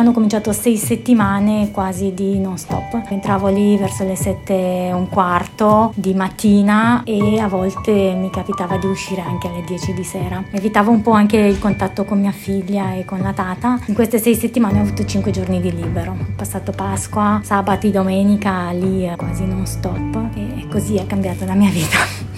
Hanno cominciato sei settimane quasi di non stop. Entravo lì verso le sette e un quarto di mattina e a volte mi capitava di uscire anche alle 10 di sera. Evitavo un po' anche il contatto con mia figlia e con la tata. In queste sei settimane ho avuto cinque giorni di libero. Ho passato Pasqua, sabati, domenica lì quasi non stop e così è cambiata la mia vita.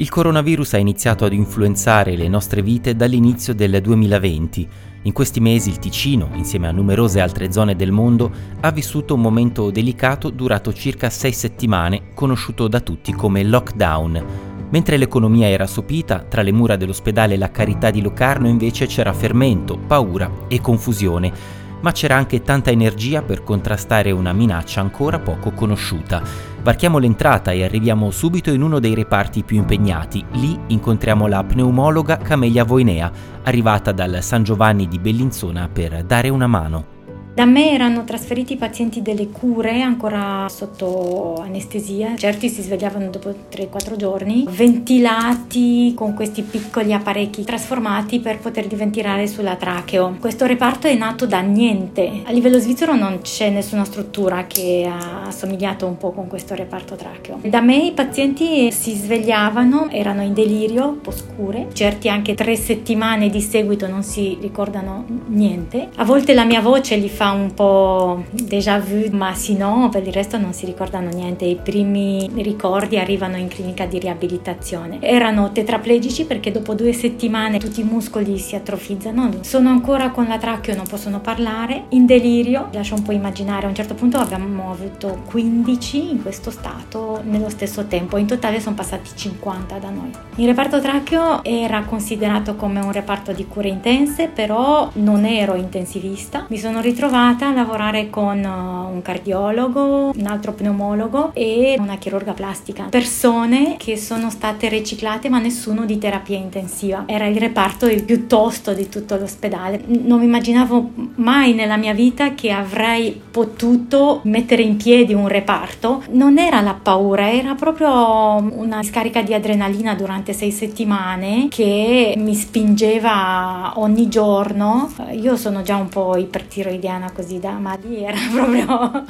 Il coronavirus ha iniziato ad influenzare le nostre vite dall'inizio del 2020. In questi mesi il Ticino, insieme a numerose altre zone del mondo, ha vissuto un momento delicato durato circa sei settimane, conosciuto da tutti come lockdown. Mentre l'economia era sopita, tra le mura dell'ospedale La Carità di Locarno invece c'era fermento, paura e confusione, ma c'era anche tanta energia per contrastare una minaccia ancora poco conosciuta. Varchiamo l'entrata e arriviamo subito in uno dei reparti più impegnati. Lì incontriamo la pneumologa Camelia Voinea, arrivata dal San Giovanni di Bellinzona per dare una mano. Da me erano trasferiti i pazienti delle cure ancora sotto anestesia, certi si svegliavano dopo 3-4 giorni, ventilati con questi piccoli apparecchi trasformati per poterli ventilare sulla tracheo. Questo reparto è nato da niente, a livello svizzero non c'è nessuna struttura che ha assomigliato un po' con questo reparto tracheo. Da me i pazienti si svegliavano, erano in delirio, un po' scure, certi anche tre settimane di seguito non si ricordano niente. A volte la mia voce li fa un po' déjà vu, ma sì no, per il resto non si ricordano niente. I primi ricordi arrivano in clinica di riabilitazione. Erano tetraplegici perché dopo due settimane tutti i muscoli si atrofizzano, sono ancora con la trachea, non possono parlare, in delirio. Lascio un po' immaginare, a un certo punto abbiamo avuto 15 in questo stato nello stesso tempo, in totale sono passati 50 da noi. Il reparto tracheo era considerato come un reparto di cure intense, però non ero intensivista. Mi sono ritrovata ritrovata a lavorare con uh, un cardiologo, un altro pneumologo e una chirurga plastica. Persone che sono state riciclate ma nessuno di terapia intensiva. Era il reparto il più tosto di tutto l'ospedale. Non mi immaginavo mai nella mia vita che avrei potuto mettere in piedi un reparto. Non era la paura, era proprio una scarica di adrenalina durante sei settimane che mi spingeva ogni giorno. Io sono già un po' ipertiroidiana così da ma lì era proprio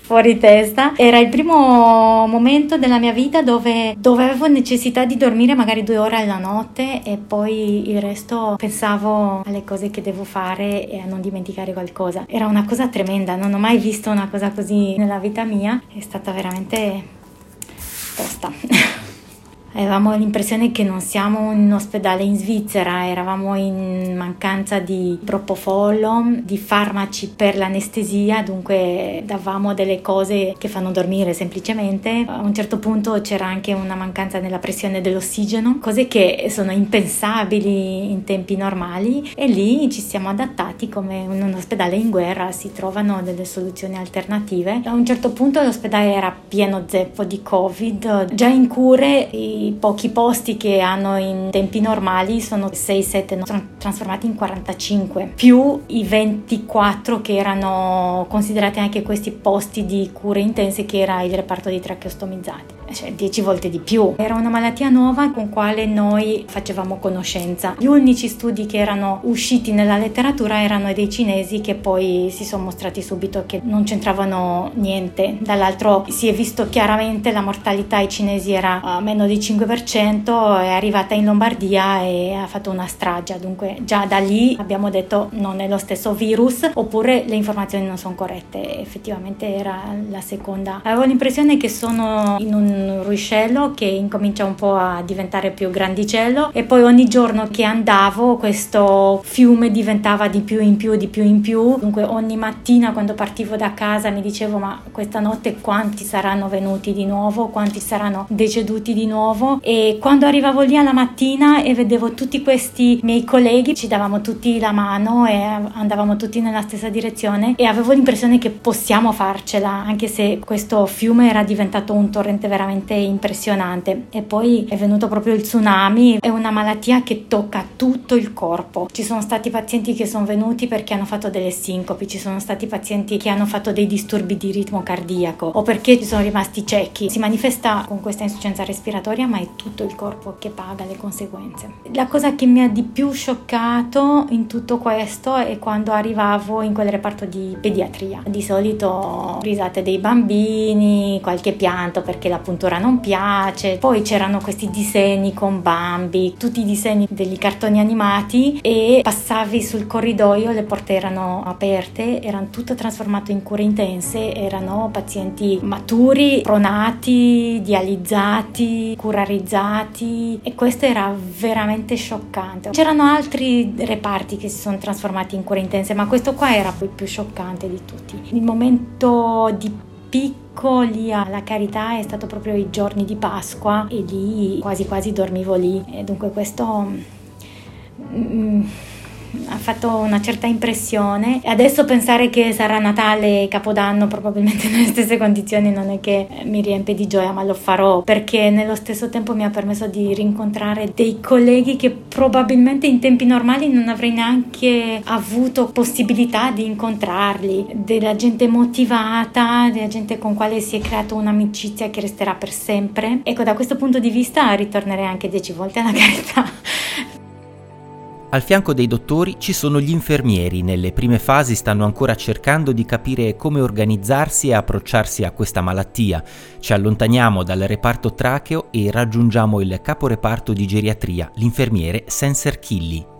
fuori testa. Era il primo momento della mia vita dove, dove avevo necessità di dormire magari due ore alla notte e poi il resto pensavo alle cose che devo fare e a non dimenticare qualcosa. Era una cosa tremenda, non ho mai visto una cosa così nella vita mia, è stata veramente tosta. Avevamo l'impressione che non siamo in ospedale in Svizzera, eravamo in mancanza di propofolo, di farmaci per l'anestesia, dunque davamo delle cose che fanno dormire semplicemente. A un certo punto c'era anche una mancanza nella pressione dell'ossigeno, cose che sono impensabili in tempi normali e lì ci siamo adattati come in un ospedale in guerra si trovano delle soluzioni alternative. A un certo punto l'ospedale era pieno zeppo di Covid, già in cure i pochi posti che hanno in tempi normali sono 6-7, sono trasformati in 45, più i 24 che erano considerati anche questi posti di cure intense che era il reparto di tracheostomizzati cioè 10 volte di più. Era una malattia nuova con quale noi facevamo conoscenza. Gli unici studi che erano usciti nella letteratura erano dei cinesi che poi si sono mostrati subito che non c'entravano niente. Dall'altro si è visto chiaramente la mortalità ai cinesi era a meno di 5%, è arrivata in Lombardia e ha fatto una strage. Dunque già da lì abbiamo detto non è lo stesso virus oppure le informazioni non sono corrette. Effettivamente era la seconda. Avevo l'impressione che sono in un ruscello che incomincia un po' a diventare più grandicello. E poi ogni giorno che andavo questo fiume diventava di più in più, di più in più. Dunque ogni mattina quando partivo da casa mi dicevo ma questa notte quanti saranno venuti di nuovo, quanti saranno deceduti di nuovo? E quando arrivavo lì alla mattina e vedevo tutti questi miei colleghi ci davamo tutti la mano e andavamo tutti nella stessa direzione. E avevo l'impressione che possiamo farcela anche se questo fiume era diventato un torrente veramente veramente impressionante. E poi è venuto proprio il tsunami, è una malattia che tocca tutto il corpo. Ci sono stati pazienti che sono venuti perché hanno fatto delle sincopi, ci sono stati pazienti che hanno fatto dei disturbi di ritmo cardiaco o perché ci sono rimasti ciechi. Si manifesta con questa insufficienza respiratoria, ma è tutto il corpo che paga le conseguenze. La cosa che mi ha di più scioccato in tutto questo è quando arrivavo in quel reparto di pediatria. Di solito risate dei bambini, qualche pianto perché la puntura non piace, poi c'erano questi disegni con Bambi, tutti i disegni degli cartoni animati e passavi sul corridoio, le porte erano aperte, erano tutto trasformato in cure intense, erano pazienti maturi, pronati, dializzati, curarizzati e questo era veramente scioccante. C'erano altri reparti che si sono trasformati in cure intense, ma questo qua era il più scioccante di tutti. Il momento di picco lì alla carità è stato proprio i giorni di Pasqua e lì quasi quasi dormivo lì. E dunque questo mm, ha fatto una certa impressione. E adesso pensare che sarà Natale e Capodanno probabilmente nelle stesse condizioni non è che mi riempie di gioia ma lo farò perché nello stesso tempo mi ha permesso di rincontrare dei colleghi che probabilmente in tempi normali non avrei neanche avuto possibilità di incontrarli. Della gente motivata della gente con quale si è creata un'amicizia che resterà per sempre. Ecco da questo punto di vista ritornerei anche dieci volte alla carità al fianco dei dottori ci sono gli infermieri, nelle prime fasi stanno ancora cercando di capire come organizzarsi e approcciarsi a questa malattia. Ci allontaniamo dal reparto tracheo e raggiungiamo il caporeparto di geriatria, l'infermiere Senser Killy.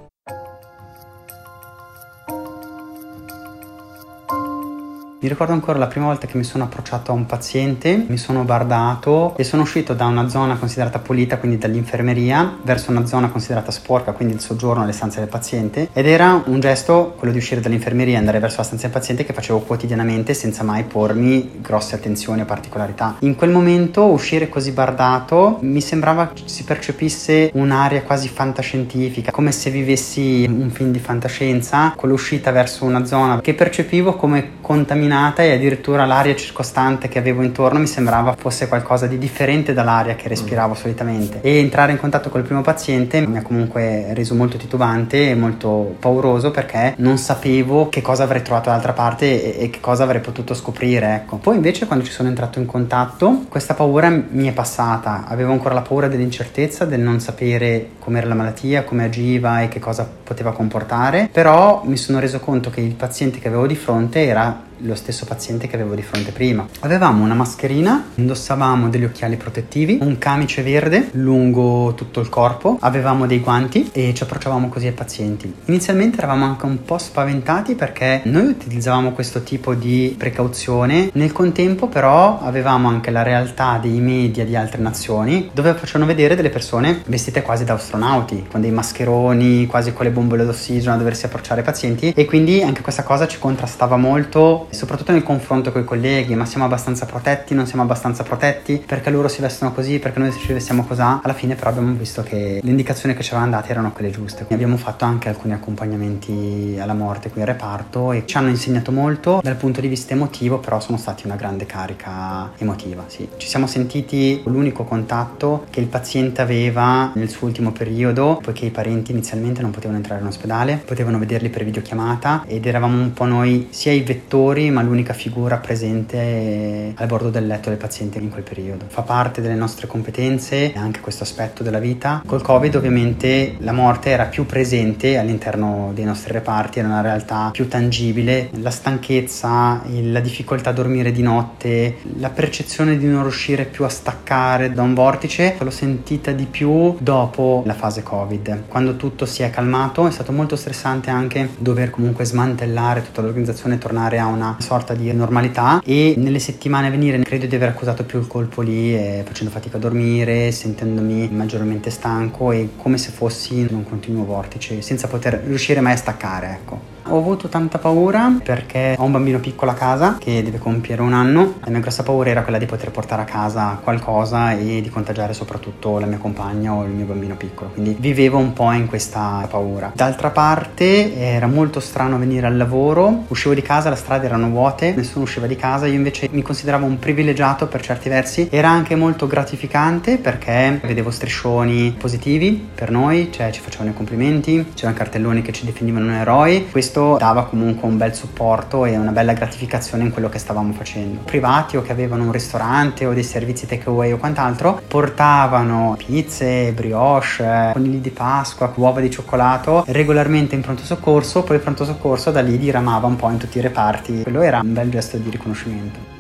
Mi ricordo ancora la prima volta che mi sono approcciato a un paziente, mi sono bardato e sono uscito da una zona considerata pulita, quindi dall'infermeria, verso una zona considerata sporca, quindi il soggiorno alle stanze del paziente. Ed era un gesto, quello di uscire dall'infermeria e andare verso la stanza del paziente, che facevo quotidianamente senza mai pormi grosse attenzioni o particolarità. In quel momento uscire così bardato mi sembrava si percepisse un'aria quasi fantascientifica, come se vivessi un film di fantascienza, con l'uscita verso una zona che percepivo come contaminata contaminata e addirittura l'aria circostante che avevo intorno mi sembrava fosse qualcosa di differente dall'aria che respiravo solitamente e entrare in contatto col primo paziente mi ha comunque reso molto titubante e molto pauroso perché non sapevo che cosa avrei trovato dall'altra parte e, e che cosa avrei potuto scoprire ecco. poi invece quando ci sono entrato in contatto questa paura mi è passata avevo ancora la paura dell'incertezza del non sapere com'era la malattia come agiva e che cosa poteva comportare però mi sono reso conto che il paziente che avevo di fronte era lo stesso paziente che avevo di fronte prima. Avevamo una mascherina, indossavamo degli occhiali protettivi, un camice verde lungo tutto il corpo, avevamo dei guanti e ci approcciavamo così ai pazienti. Inizialmente eravamo anche un po' spaventati perché noi utilizzavamo questo tipo di precauzione, nel contempo però avevamo anche la realtà dei media di altre nazioni dove facevano vedere delle persone vestite quasi da astronauti, con dei mascheroni, quasi con le bombole d'ossigeno a doversi approcciare ai pazienti e quindi anche questa cosa ci contrastava molto soprattutto nel confronto con i colleghi, ma siamo abbastanza protetti, non siamo abbastanza protetti, perché loro si vestono così, perché noi ci vestiamo così. Alla fine però abbiamo visto che le indicazioni che ci avevano date erano quelle giuste. Abbiamo fatto anche alcuni accompagnamenti alla morte qui in reparto e ci hanno insegnato molto dal punto di vista emotivo, però sono stati una grande carica emotiva, sì. Ci siamo sentiti l'unico contatto che il paziente aveva nel suo ultimo periodo, poiché i parenti inizialmente non potevano entrare in ospedale, potevano vederli per videochiamata ed eravamo un po' noi sia i vettori ma l'unica figura presente al bordo del letto del paziente in quel periodo. Fa parte delle nostre competenze anche questo aspetto della vita. Col Covid ovviamente la morte era più presente all'interno dei nostri reparti, era una realtà più tangibile. La stanchezza, la difficoltà a dormire di notte, la percezione di non riuscire più a staccare da un vortice, l'ho sentita di più dopo la fase Covid. Quando tutto si è calmato è stato molto stressante anche dover comunque smantellare tutta l'organizzazione e tornare a una sorta di normalità e nelle settimane a venire credo di aver accusato più il colpo lì eh, facendo fatica a dormire, sentendomi maggiormente stanco e come se fossi in un continuo vortice senza poter riuscire mai a staccare, ecco. Ho avuto tanta paura perché ho un bambino piccolo a casa che deve compiere un anno. La mia grossa paura era quella di poter portare a casa qualcosa e di contagiare soprattutto la mia compagna o il mio bambino piccolo. Quindi vivevo un po' in questa paura. D'altra parte era molto strano venire al lavoro, uscivo di casa, le strade erano vuote, nessuno usciva di casa, io invece mi consideravo un privilegiato per certi versi. Era anche molto gratificante perché vedevo striscioni positivi per noi, cioè ci facevano i complimenti, c'erano cartelloni che ci definivano eroi. Questo dava comunque un bel supporto e una bella gratificazione in quello che stavamo facendo. Privati o che avevano un ristorante o dei servizi takeaway o quant'altro portavano pizze, brioche, conigli di Pasqua, uova di cioccolato regolarmente in pronto soccorso, poi il pronto soccorso da lì diramava un po' in tutti i reparti. Quello era un bel gesto di riconoscimento.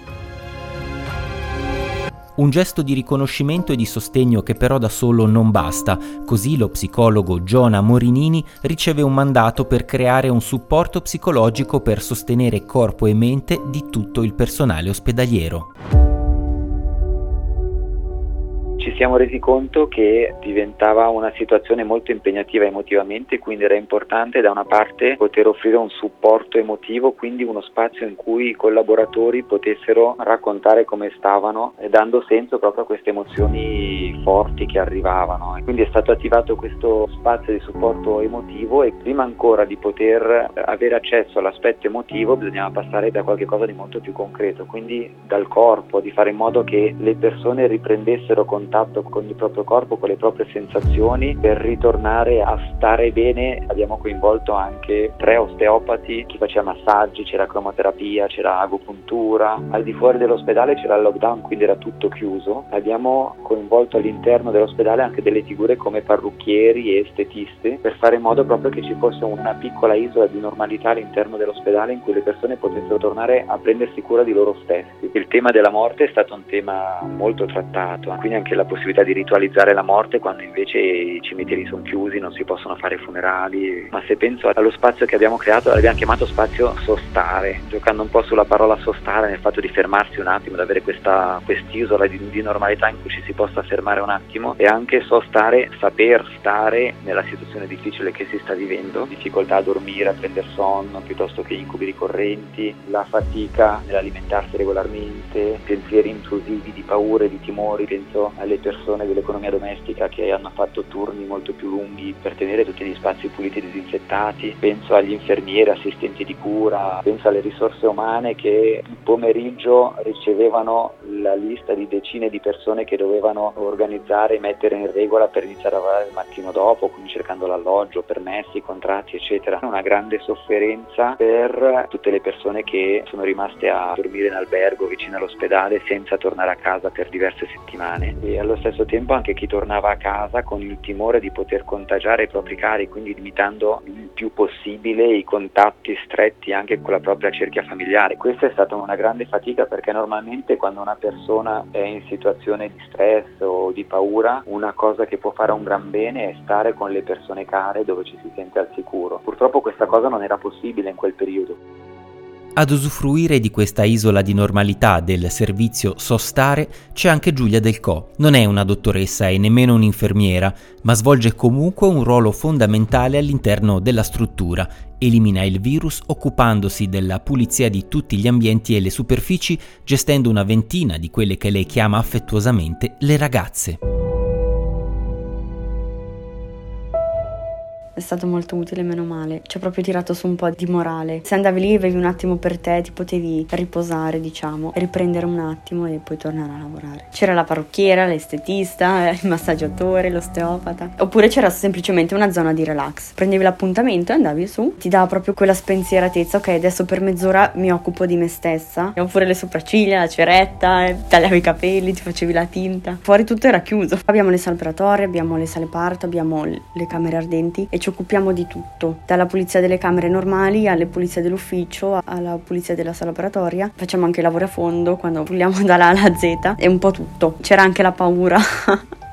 Un gesto di riconoscimento e di sostegno che però da solo non basta, così lo psicologo Giona Morinini riceve un mandato per creare un supporto psicologico per sostenere corpo e mente di tutto il personale ospedaliero ci siamo resi conto che diventava una situazione molto impegnativa emotivamente, quindi era importante da una parte poter offrire un supporto emotivo, quindi uno spazio in cui i collaboratori potessero raccontare come stavano, dando senso proprio a queste emozioni forti che arrivavano. Quindi è stato attivato questo spazio di supporto emotivo e prima ancora di poter avere accesso all'aspetto emotivo bisognava passare da qualcosa di molto più concreto, quindi dal corpo, di fare in modo che le persone riprendessero contatto contatto con il proprio corpo, con le proprie sensazioni per ritornare a stare bene. Abbiamo coinvolto anche tre osteopati, chi faceva massaggi, c'era cromoterapia, c'era agopuntura. Al di fuori dell'ospedale c'era il lockdown, quindi era tutto chiuso. Abbiamo coinvolto all'interno dell'ospedale anche delle figure come parrucchieri e estetiste per fare in modo proprio che ci fosse una piccola isola di normalità all'interno dell'ospedale in cui le persone potessero tornare a prendersi cura di loro stessi. Il tema della morte è stato un tema molto trattato, quindi anche la la possibilità di ritualizzare la morte quando invece i cimiteri sono chiusi, non si possono fare funerali. Ma se penso allo spazio che abbiamo creato, l'abbiamo chiamato spazio sostare, giocando un po' sulla parola sostare, nel fatto di fermarsi un attimo, di avere questa quest'isola di, di normalità in cui ci si possa fermare un attimo e anche sostare, saper stare nella situazione difficile che si sta vivendo, difficoltà a dormire, a prendere sonno, piuttosto che incubi ricorrenti, la fatica nell'alimentarsi regolarmente, pensieri intrusivi di paure, di timori, penso alle delle persone dell'economia domestica che hanno fatto turni molto più lunghi per tenere tutti gli spazi puliti e disinfettati, penso agli infermieri, assistenti di cura, penso alle risorse umane che il pomeriggio ricevevano la lista di decine di persone che dovevano organizzare e mettere in regola per iniziare a lavorare il mattino dopo, quindi cercando l'alloggio, permessi, contratti, eccetera. Una grande sofferenza per tutte le persone che sono rimaste a dormire in albergo vicino all'ospedale senza tornare a casa per diverse settimane. E allo stesso tempo anche chi tornava a casa con il timore di poter contagiare i propri cari, quindi limitando il più possibile i contatti stretti anche con la propria cerchia familiare. Questa è stata una grande fatica perché normalmente quando una persona è in situazione di stress o di paura, una cosa che può fare un gran bene è stare con le persone care dove ci si sente al sicuro. Purtroppo questa cosa non era possibile in quel periodo. Ad usufruire di questa isola di normalità del servizio Sostare c'è anche Giulia Del Co. Non è una dottoressa e nemmeno un'infermiera, ma svolge comunque un ruolo fondamentale all'interno della struttura. Elimina il virus occupandosi della pulizia di tutti gli ambienti e le superfici, gestendo una ventina di quelle che lei chiama affettuosamente le ragazze. È stato molto utile, meno male. Ci ha proprio tirato su un po' di morale. Se andavi lì, avevi un attimo per te, ti potevi riposare, diciamo, riprendere un attimo e poi tornare a lavorare. C'era la parrucchiera, l'estetista, il massaggiatore, l'osteopata. Oppure c'era semplicemente una zona di relax. Prendevi l'appuntamento e andavi su. Ti dava proprio quella spensieratezza. Ok, adesso per mezz'ora mi occupo di me stessa. Oppure le sopracciglia, la ceretta, tagliavi i capelli, ti facevi la tinta. Fuori tutto era chiuso. Abbiamo le sale operatorie, abbiamo le sale parto, abbiamo le camere ardenti e ci occupiamo di tutto, dalla pulizia delle camere normali alle pulizie dell'ufficio, alla pulizia della sala operatoria. Facciamo anche lavori a fondo quando puliamo dalla A alla Z, è un po' tutto. C'era anche la paura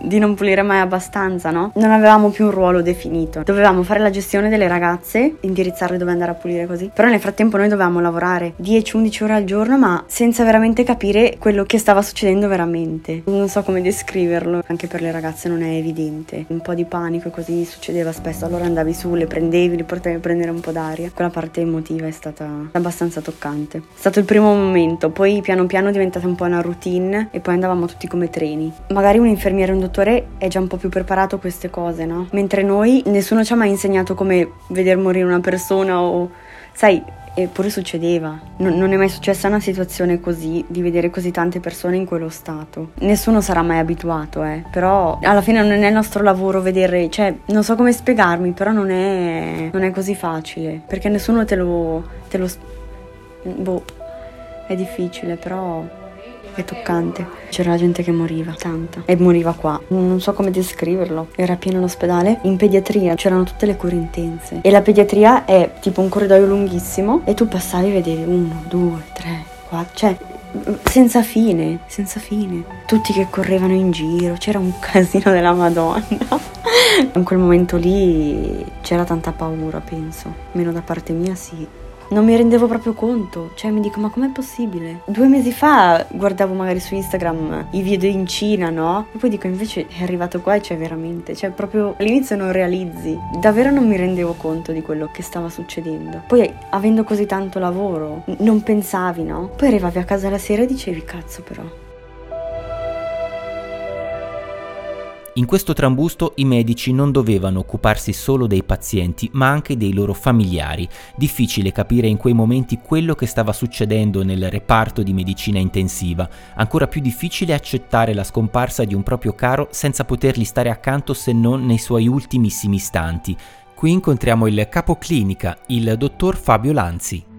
di non pulire mai abbastanza, no? Non avevamo più un ruolo definito. Dovevamo fare la gestione delle ragazze, indirizzarle dove andare a pulire così. Però nel frattempo noi dovevamo lavorare 10-11 ore al giorno, ma senza veramente capire quello che stava succedendo veramente. Non so come descriverlo, anche per le ragazze non è evidente. Un po' di panico così succedeva spesso, allora andavi su, le prendevi, le portavi a prendere un po' d'aria. Quella parte emotiva è stata abbastanza toccante. È stato il primo momento, poi piano piano è diventata un po' una routine e poi andavamo tutti come treni. Magari un infermiere o un dottore è già un po' più preparato a queste cose, no? Mentre noi nessuno ci ha mai insegnato come vedere morire una persona o sai, eppure succedeva. Non, non, è mai successa una situazione così, di vedere così tante persone in quello stato. Nessuno sarà mai abituato, eh. Però alla fine non è il nostro lavoro vedere, cioè, non so come spiegarmi, però non è, non è così facile. Perché nessuno te lo, te lo... Boh, è difficile, però è toccante. C'era gente che moriva, tanta. E moriva qua. Non so come descriverlo. Era pieno l'ospedale. In pediatria c'erano tutte le cure intense. E la pediatria è tipo un corridoio lunghissimo. E tu passavi e vedevi uno, due, tre, quattro. Cioè, senza fine, senza fine. Tutti che correvano in giro, c'era un casino della Madonna. in quel momento lì c'era tanta paura, penso. Meno da parte mia, sì non mi rendevo proprio conto, cioè mi dico ma com'è possibile? Due mesi fa guardavo magari su Instagram i video in Cina, no? E poi dico invece è arrivato qua e c'è veramente, cioè proprio all'inizio non realizzi, davvero non mi rendevo conto di quello che stava succedendo. Poi avendo così tanto lavoro, non pensavi, no? Poi arrivavi a casa la sera e dicevi cazzo però In questo trambusto i medici non dovevano occuparsi solo dei pazienti, ma anche dei loro familiari. Difficile capire in quei momenti quello che stava succedendo nel reparto di medicina intensiva. Ancora più difficile accettare la scomparsa di un proprio caro senza potergli stare accanto se non nei suoi ultimissimi istanti. Qui incontriamo il capo clinica, il dottor Fabio Lanzi.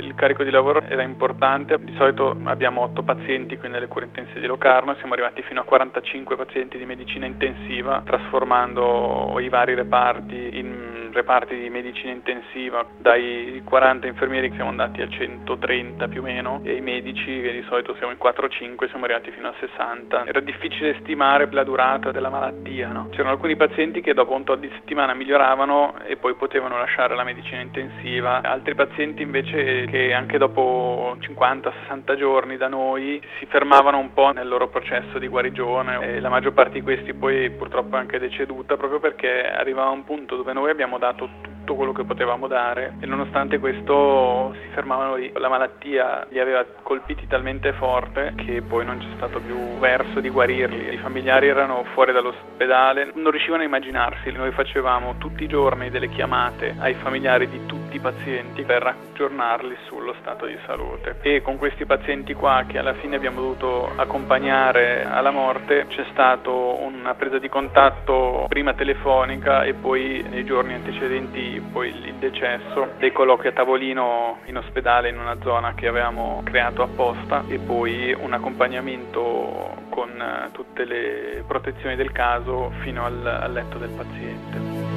Il carico di lavoro era importante, di solito abbiamo 8 pazienti qui nelle cure intensive di Locarno, siamo arrivati fino a 45 pazienti di medicina intensiva, trasformando i vari reparti in reparti di medicina intensiva, dai 40 infermieri siamo andati a 130 più o meno e i medici che di solito siamo in 4-5 siamo arrivati fino a 60. Era difficile stimare la durata della malattia, no? c'erano alcuni pazienti che dopo un tot di settimana miglioravano e poi potevano lasciare la medicina intensiva, altri pazienti invece che anche dopo 50-60 giorni da noi si fermavano un po' nel loro processo di guarigione e la maggior parte di questi poi purtroppo è anche deceduta proprio perché arrivava a un punto dove noi abbiamo dato tutto quello che potevamo dare e nonostante questo si fermavano lì. La malattia li aveva colpiti talmente forte che poi non c'è stato più verso di guarirli. I familiari erano fuori dall'ospedale, non riuscivano a immaginarsi. Noi facevamo tutti i giorni delle chiamate ai familiari di tutti i pazienti per aggiornarli sullo stato di salute. E con questi pazienti qua che alla fine abbiamo dovuto accompagnare alla morte c'è stata una presa di contatto prima telefonica e poi nei giorni antecedenti poi il decesso, dei colloqui a tavolino in ospedale in una zona che avevamo creato apposta e poi un accompagnamento con tutte le protezioni del caso fino al, al letto del paziente.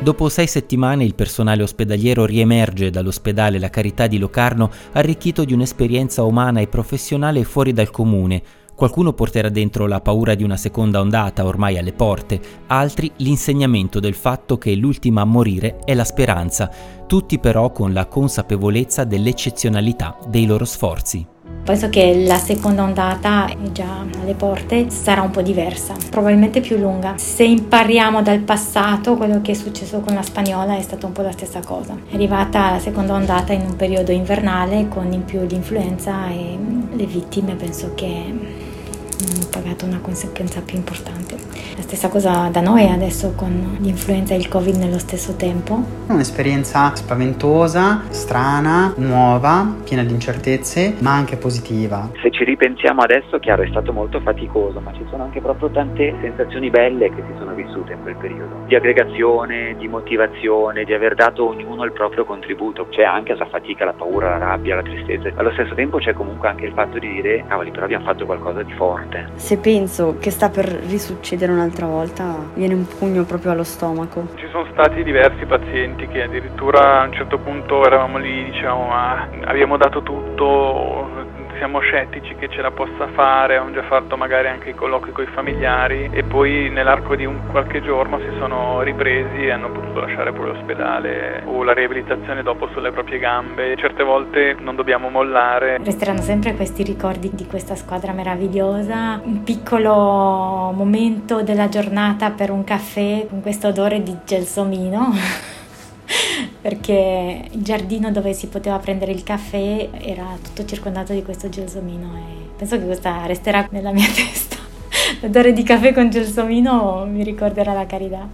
Dopo sei settimane il personale ospedaliero riemerge dall'ospedale La Carità di Locarno arricchito di un'esperienza umana e professionale fuori dal comune, Qualcuno porterà dentro la paura di una seconda ondata ormai alle porte, altri l'insegnamento del fatto che l'ultima a morire è la speranza, tutti però con la consapevolezza dell'eccezionalità dei loro sforzi. Penso che la seconda ondata è già alle porte, sarà un po' diversa, probabilmente più lunga. Se impariamo dal passato, quello che è successo con la spagnola è stato un po' la stessa cosa. È arrivata la seconda ondata in un periodo invernale con in più l'influenza e le vittime penso che hanno pagato una conseguenza più importante. La stessa cosa da noi adesso con l'influenza e il Covid nello stesso tempo. Un'esperienza spaventosa, strana, nuova, piena di incertezze, ma anche positiva. Se ci ripensiamo adesso, chiaro, è stato molto faticoso, ma ci sono anche proprio tante sensazioni belle che si sono vissute in quel periodo. Di aggregazione, di motivazione, di aver dato ognuno il proprio contributo. C'è anche la fatica, la paura, la rabbia, la tristezza. Allo stesso tempo c'è comunque anche il fatto di dire, cavoli, però abbiamo fatto qualcosa di forte. Se penso che sta per risuccedere una un'altra volta viene un pugno proprio allo stomaco. Ci sono stati diversi pazienti che addirittura a un certo punto eravamo lì, diciamo, ma abbiamo dato tutto, siamo scettici che ce la possa fare, abbiamo già fatto magari anche i colloqui con i familiari e poi nell'arco di un qualche giorno si sono ripresi e hanno potuto lasciare pure l'ospedale o la riabilitazione dopo sulle proprie gambe. Certe volte non dobbiamo mollare. Resteranno sempre questi ricordi di questa squadra meravigliosa, un piccolo momento della giornata per un caffè con questo odore di gelsomino. perché il giardino dove si poteva prendere il caffè era tutto circondato di questo gelsomino e penso che questa resterà nella mia testa. L'odore di caffè con gelsomino mi ricorderà la carità.